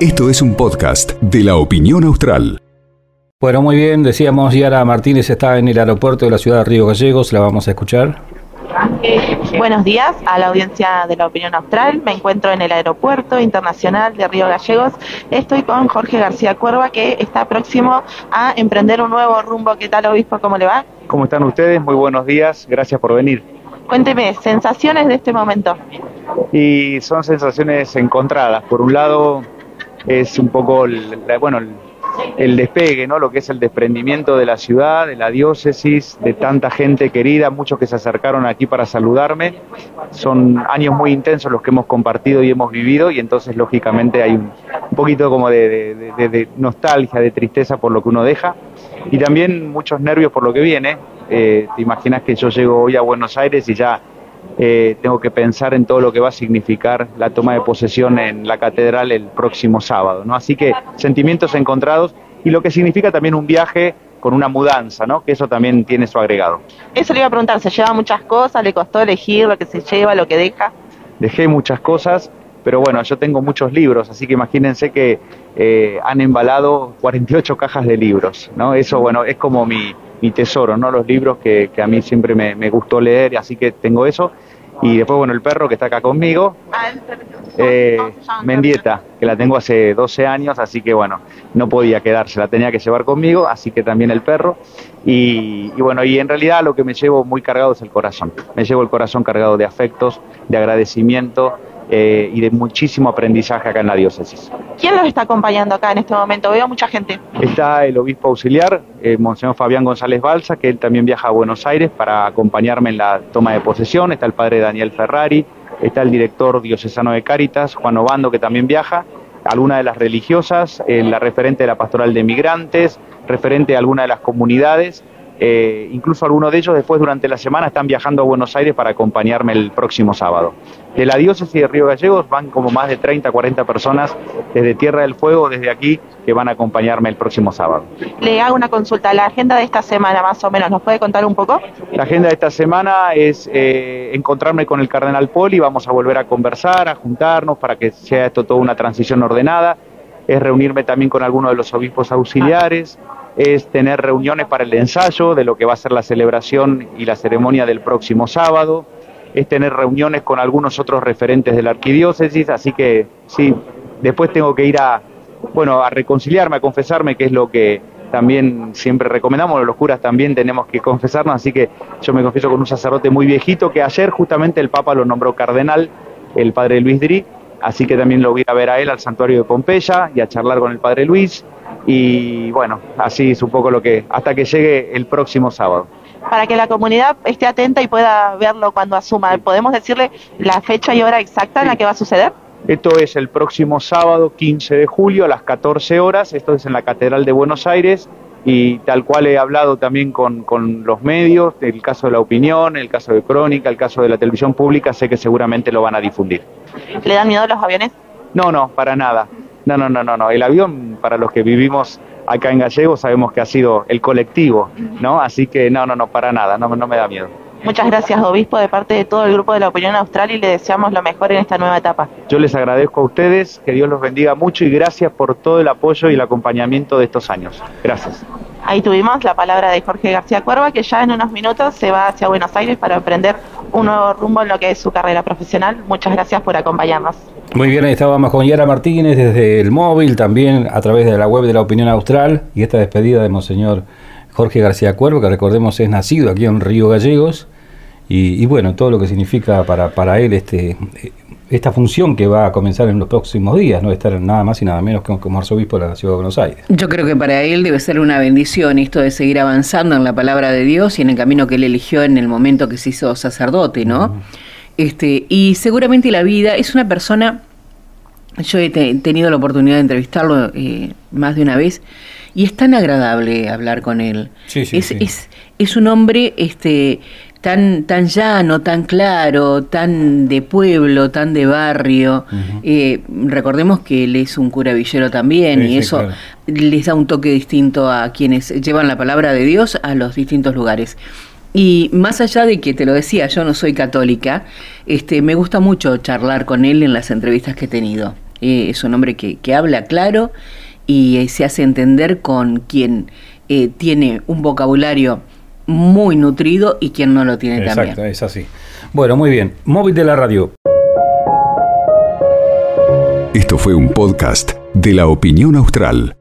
Esto es un podcast de la opinión austral. Bueno, muy bien, decíamos Yara Martínez está en el aeropuerto de la ciudad de Río Gallegos, la vamos a escuchar. Buenos días a la audiencia de la opinión austral. Me encuentro en el aeropuerto internacional de Río Gallegos. Estoy con Jorge García Cuerva, que está próximo a emprender un nuevo rumbo. ¿Qué tal, obispo? ¿Cómo le va? ¿Cómo están ustedes? Muy buenos días. Gracias por venir. Cuénteme, sensaciones de este momento. Y son sensaciones encontradas. Por un lado, es un poco, bueno, el despegue, ¿no? Lo que es el desprendimiento de la ciudad, de la diócesis, de tanta gente querida, muchos que se acercaron aquí para saludarme. Son años muy intensos los que hemos compartido y hemos vivido y entonces lógicamente hay un, poquito como de, nostalgia, de tristeza por lo que uno deja y también muchos nervios por lo que viene. Eh, te imaginas que yo llego hoy a Buenos Aires y ya eh, tengo que pensar en todo lo que va a significar la toma de posesión en la catedral el próximo sábado, ¿no? Así que sentimientos encontrados y lo que significa también un viaje con una mudanza, ¿no? Que eso también tiene su agregado. Eso le iba a preguntar, ¿se lleva muchas cosas? ¿Le costó elegir lo que se lleva, lo que deja? Dejé muchas cosas, pero bueno, yo tengo muchos libros, así que imagínense que eh, han embalado 48 cajas de libros, ¿no? Eso, bueno, es como mi, mi tesoro, ¿no? Los libros que, que a mí siempre me, me, gustó leer, así que tengo eso. Y después, bueno, el perro que está acá conmigo, eh, Mendieta, que la tengo hace 12 años, así que bueno, no podía quedarse, la tenía que llevar conmigo, así que también el perro. Y, y, bueno, y en realidad lo que me llevo muy cargado es el corazón. Me llevo el corazón cargado de afectos, de agradecimiento, eh, y de muchísimo aprendizaje acá en la diócesis. ¿Quién los está acompañando acá en este momento? Veo mucha gente. Está el obispo auxiliar, eh, Monseñor Fabián González Balsa, que él también viaja a Buenos Aires para acompañarme en la toma de posesión. Está el padre Daniel Ferrari, está el director diocesano de Cáritas, Juan Obando, que también viaja, alguna de las religiosas, eh, la referente de la pastoral de migrantes, referente de alguna de las comunidades eh, incluso algunos de ellos después durante la semana están viajando a Buenos Aires para acompañarme el próximo sábado. De la diócesis de Río Gallegos van como más de 30, 40 personas desde Tierra del Fuego, desde aquí, que van a acompañarme el próximo sábado. Le hago una consulta, la agenda de esta semana más o menos, ¿nos puede contar un poco? La agenda de esta semana es eh, encontrarme con el cardenal Poli, vamos a volver a conversar, a juntarnos para que sea esto toda una transición ordenada, es reunirme también con algunos de los obispos auxiliares, es tener reuniones para el ensayo de lo que va a ser la celebración y la ceremonia del próximo sábado, es tener reuniones con algunos otros referentes de la arquidiócesis, así que sí, después tengo que ir a, bueno, a reconciliarme, a confesarme, que es lo que también siempre recomendamos, los curas también tenemos que confesarnos, así que yo me confieso con un sacerdote muy viejito que ayer justamente el Papa lo nombró cardenal, el padre Luis Dri, así que también lo voy a ver a él al santuario de Pompeya y a charlar con el padre Luis y bueno, así es un poco lo que, hasta que llegue el próximo sábado. Para que la comunidad esté atenta y pueda verlo cuando asuma, ¿podemos decirle la fecha y hora exacta en la que va a suceder? Esto es el próximo sábado 15 de julio a las 14 horas, esto es en la Catedral de Buenos Aires y tal cual he hablado también con, con los medios, el caso de la opinión, el caso de Crónica, el caso de la televisión pública, sé que seguramente lo van a difundir. ¿Le dan miedo los aviones? No, no, para nada. No, no, no, no, no. El avión, para los que vivimos acá en Gallego, sabemos que ha sido el colectivo, ¿no? Así que no, no, no, para nada, no, no me da miedo. Muchas gracias, obispo, de parte de todo el grupo de la Opinión Austral y le deseamos lo mejor en esta nueva etapa. Yo les agradezco a ustedes, que Dios los bendiga mucho y gracias por todo el apoyo y el acompañamiento de estos años. Gracias. Ahí tuvimos la palabra de Jorge García Cuerva, que ya en unos minutos se va hacia Buenos Aires para emprender un nuevo rumbo en lo que es su carrera profesional. Muchas gracias por acompañarnos. Muy bien, ahí estábamos con Yara Martínez desde el móvil, también a través de la web de la Opinión Austral y esta despedida de Monseñor Jorge García Cuervo, que recordemos es nacido aquí en Río Gallegos, y, bueno, todo lo que significa para, para él este, esta función que va a comenzar en los próximos días, no estar nada más y nada menos que como arzobispo de la ciudad de Buenos Aires. Yo creo que para él debe ser una bendición esto de seguir avanzando en la palabra de Dios y en el camino que él eligió en el momento que se hizo sacerdote, ¿no? Este, y seguramente la vida es una persona, yo he tenido la oportunidad de entrevistarlo eh, más de una vez, y es tan agradable hablar con él. Sí, sí, es, sí. es, es un hombre este, tan, tan llano, tan claro, tan de pueblo, tan de barrio. eh, recordemos que él es un cura villero también Sí, y sí, eso claro. les da un toque distinto a quienes llevan la palabra de Dios a los distintos lugares. Y más allá de que te lo decía, yo no soy católica, este, me gusta mucho charlar con él en las entrevistas que he tenido. Eh, es un hombre que, que, habla claro y eh, se hace entender con quien eh, tiene un vocabulario muy nutrido y quien no lo tiene Exacto, también. es así. Bueno, muy bien. Móvil de la radio. Esto fue un podcast de la opinión austral.